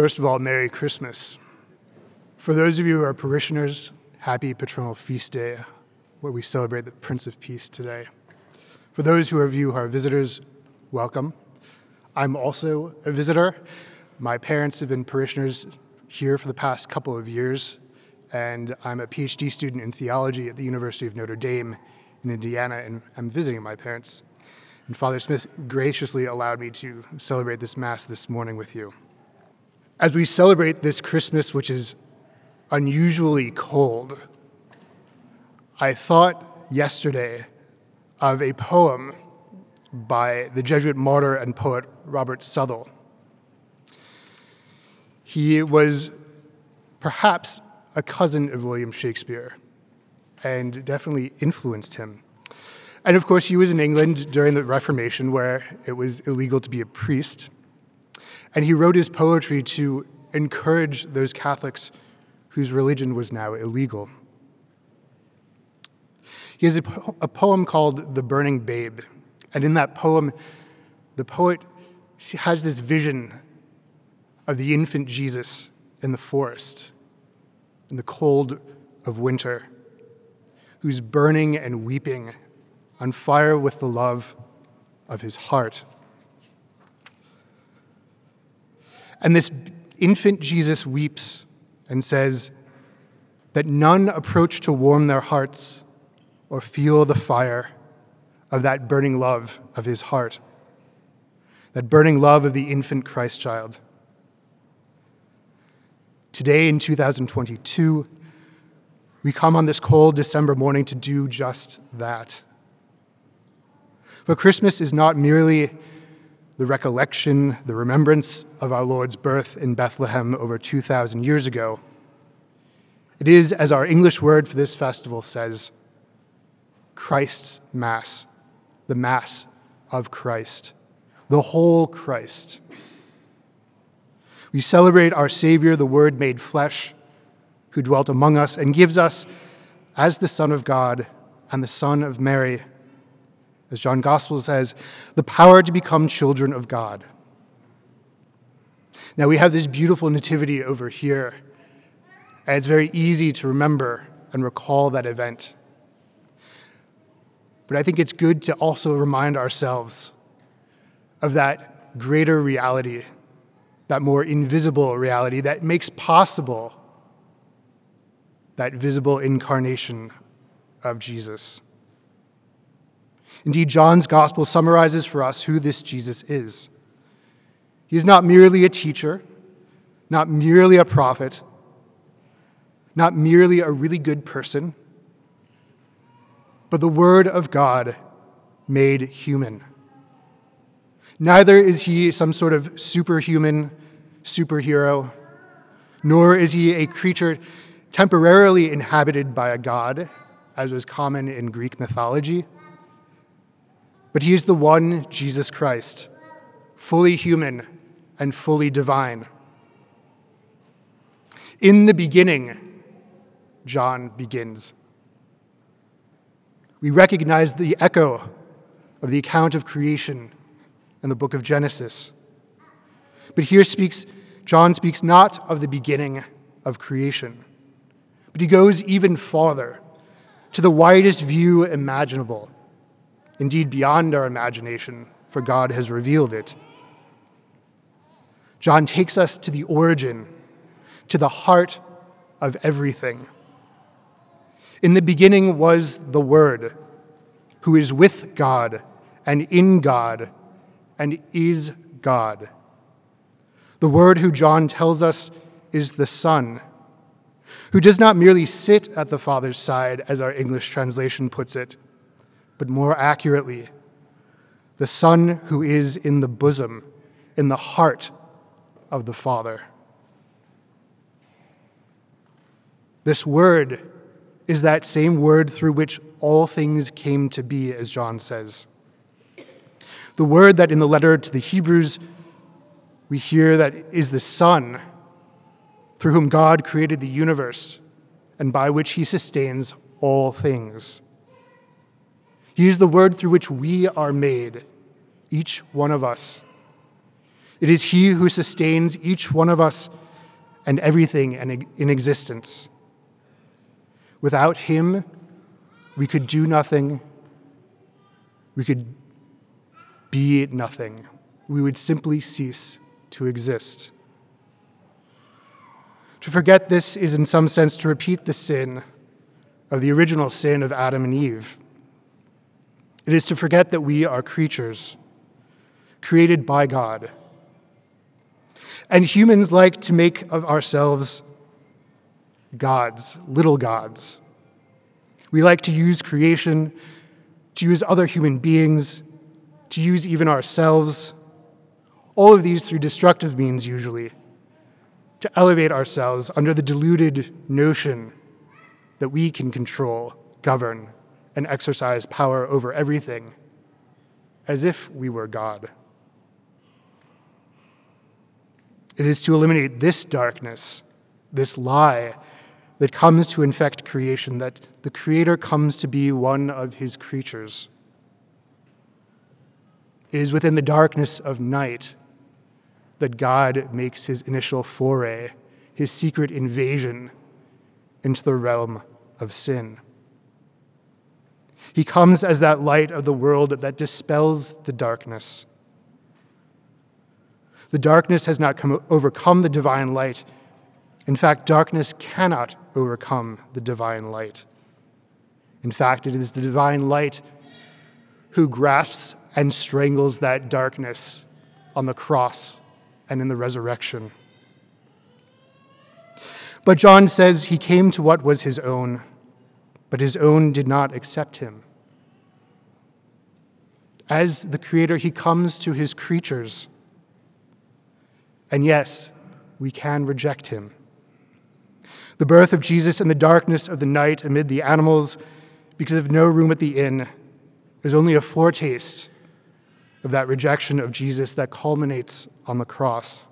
First of all, Merry Christmas. For those of you who are parishioners, happy patronal feast day, where we celebrate the Prince of Peace today. For those who are of you who are visitors, welcome. I'm also a visitor. My parents have been parishioners here for the past couple of years, and I'm a PhD student in theology at the University of Notre Dame in Indiana, and I'm visiting my parents. And Father Smith graciously allowed me to celebrate this Mass this morning with you. As we celebrate this Christmas, which is unusually cold, I thought yesterday of a poem by the Jesuit martyr and poet Robert Southwell. He was perhaps a cousin of William Shakespeare and definitely influenced him. And of course, he was in England during the Reformation, where it was illegal to be a priest. And he wrote his poetry to encourage those Catholics whose religion was now illegal. He has a, po- a poem called The Burning Babe. And in that poem, the poet has this vision of the infant Jesus in the forest, in the cold of winter, who's burning and weeping on fire with the love of his heart. And this infant Jesus weeps and says that none approach to warm their hearts or feel the fire of that burning love of his heart, that burning love of the infant Christ child. Today in 2022, we come on this cold December morning to do just that. But Christmas is not merely the recollection, the remembrance of our Lord's birth in Bethlehem over 2,000 years ago. It is, as our English word for this festival says, Christ's Mass, the Mass of Christ, the whole Christ. We celebrate our Savior, the Word made flesh, who dwelt among us and gives us, as the Son of God and the Son of Mary, as John Gospel says, the power to become children of God. Now we have this beautiful nativity over here, and it's very easy to remember and recall that event. But I think it's good to also remind ourselves of that greater reality, that more invisible reality that makes possible that visible incarnation of Jesus. Indeed, John's gospel summarizes for us who this Jesus is. He is not merely a teacher, not merely a prophet, not merely a really good person, but the Word of God made human. Neither is he some sort of superhuman superhero, nor is he a creature temporarily inhabited by a god, as was common in Greek mythology. But he is the one Jesus Christ, fully human and fully divine. In the beginning, John begins. We recognize the echo of the account of creation in the book of Genesis. But here speaks John speaks not of the beginning of creation, but he goes even farther to the widest view imaginable indeed beyond our imagination, for God has revealed it. John takes us to the origin, to the heart of everything. In the beginning was the Word, who is with God and in God and is God. The Word, who John tells us is the Son, who does not merely sit at the Father's side, as our English translation puts it but more accurately, the Son who is in the bosom, in the heart of the Father. This word is that same word through which all things came to be, as John says. The word that in the letter to the Hebrews we hear that is the Son, through whom God created the universe and by which he sustains all things. He is the word through which we are made, each one of us. It is He who sustains each one of us and everything in existence. Without Him, we could do nothing, we could be nothing. We would simply cease to exist. To forget this is, in some sense, to repeat the sin of the original sin of Adam and Eve. It is to forget that we are creatures created by God and humans like to make of ourselves gods, little gods. We like to use creation, to use other human beings, to use even ourselves, all of these through destructive means usually, to elevate ourselves under the deluded notion that we can control, govern, and exercise power over everything as if we were God. It is to eliminate this darkness, this lie that comes to infect creation, that the Creator comes to be one of His creatures. It is within the darkness of night that God makes His initial foray, His secret invasion into the realm of sin. He comes as that light of the world that dispels the darkness the darkness has not come, overcome the divine light. In fact, darkness cannot overcome the divine light. In fact, it is the divine light who grasps and strangles that darkness on the cross and in the resurrection. But John says he came to what was his own, but his own did not accept him. As the Creator, he comes to his creatures and yes, we can reject him. The birth of Jesus in the darkness of the night amid the animals, because of no room at the inn, is only a foretaste of that rejection of Jesus that culminates on the cross.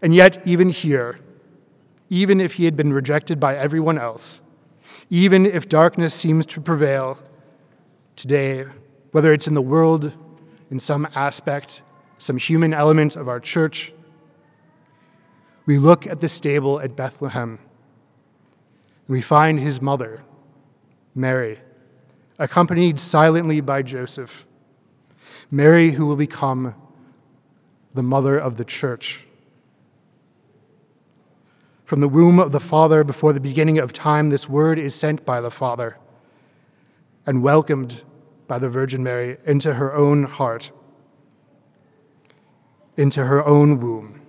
And yet, even here, even if he had been rejected by everyone else, even if darkness seems to prevail today, whether it's in the world, in some aspect, some human element of our church, we look at the stable at Bethlehem and we find his mother, Mary, accompanied silently by Joseph. Mary, who will become the mother of the church. From the womb of the Father, before the beginning of time, this word is sent by the Father and welcomed by the Virgin Mary into her own heart into her own womb.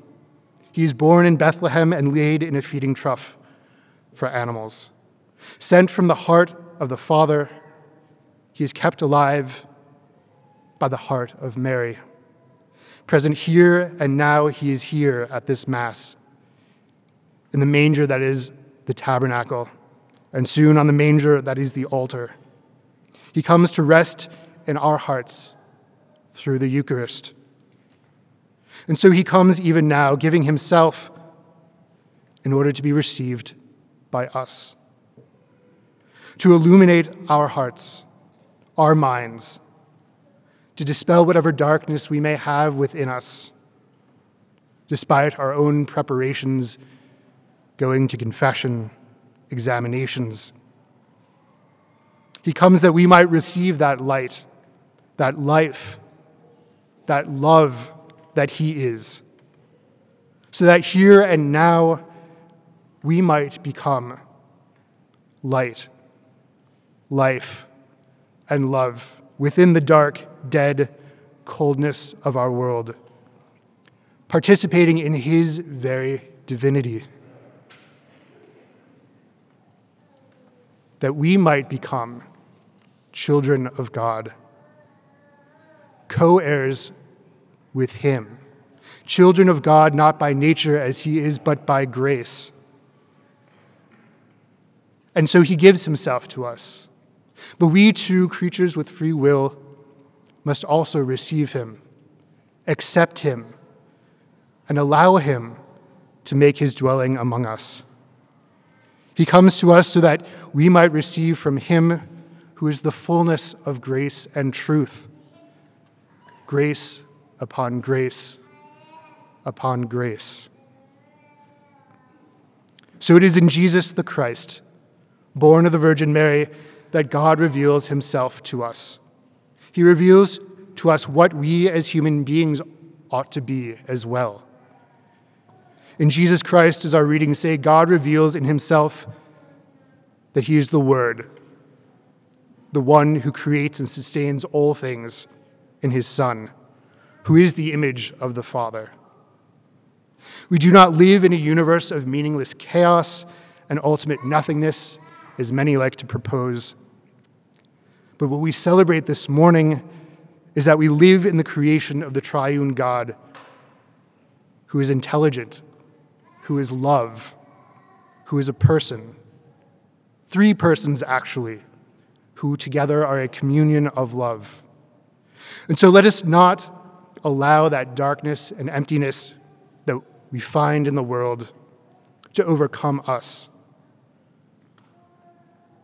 He is born in Bethlehem and laid in a feeding trough for animals. Sent from the heart of the Father, he is kept alive by the heart of Mary. Present here and now, he is here at this Mass, in the manger that is the tabernacle, and soon on the manger that is the altar. He comes to rest in our hearts through the Eucharist. And so he comes even now, giving himself in order to be received by us, to illuminate our hearts, our minds, to dispel whatever darkness we may have within us, despite our own preparations, going to confession, examinations. He comes that we might receive that light, that life, that love that He is, so that here and now we might become light, life, and love within the dark, dead coldness of our world, participating in His very divinity. That we might become children of God, co heirs with him. Children of God, not by nature as he is, but by grace. And so he gives himself to us. But we too, creatures with free will, must also receive him, accept him, and allow him to make his dwelling among us. He comes to us so that we might receive from him who is the fullness of grace and truth, grace upon grace upon grace. So it is in Jesus the Christ, born of the Virgin Mary, that God reveals himself to us. He reveals to us what we as human beings ought to be as well. In Jesus Christ, as our readings say, God reveals in himself that he is the Word, the one who creates and sustains all things in his Son, who is the image of the Father. We do not live in a universe of meaningless chaos and ultimate nothingness, as many like to propose. But what we celebrate this morning is that we live in the creation of the triune God, who is intelligent, who is love, who is a person. Three persons, actually, who together are a communion of love. And so let us not allow that darkness and emptiness that we find in the world to overcome us.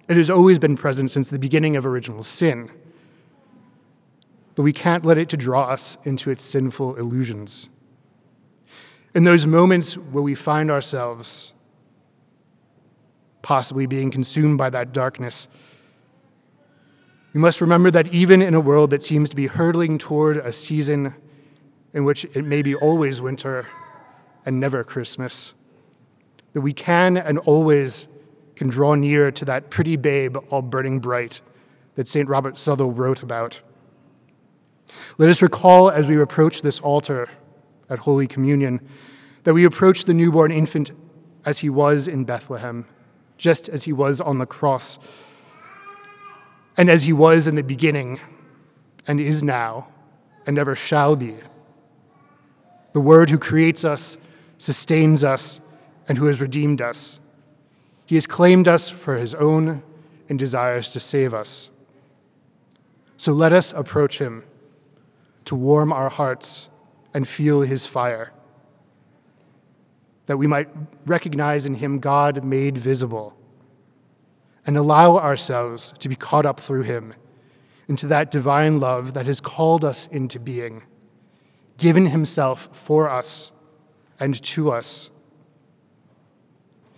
It has always been present since the beginning of original sin, but we can't let it to draw us into its sinful illusions. In those moments where we find ourselves possibly being consumed by that darkness, we must remember that even in a world that seems to be hurtling toward a season in which it may be always winter and never Christmas, that we can and always can draw near to that pretty babe all burning bright that St. Robert Southwell wrote about. Let us recall as we approach this altar at Holy Communion that we approach the newborn infant as he was in Bethlehem, just as he was on the cross, and as he was in the beginning, and is now, and ever shall be. The Word who creates us, sustains us, and who has redeemed us. He has claimed us for his own and desires to save us. So let us approach him to warm our hearts and feel his fire, that we might recognize in him God made visible and allow ourselves to be caught up through him into that divine love that has called us into being, given himself for us and to us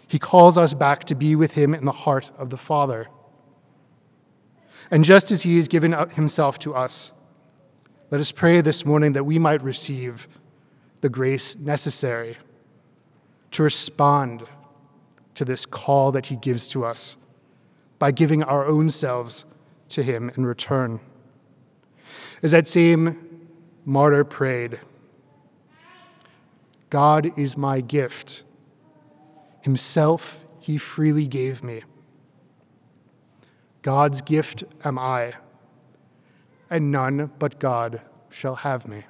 he calls us back to be with him in the heart of the Father. And just as he has given himself to us, let us pray this morning that we might receive the grace necessary to respond to this call that he gives to us by giving our own selves to him in return. As that same martyr prayed, God is my gift Himself he freely gave me. God's gift am I, and none but God shall have me.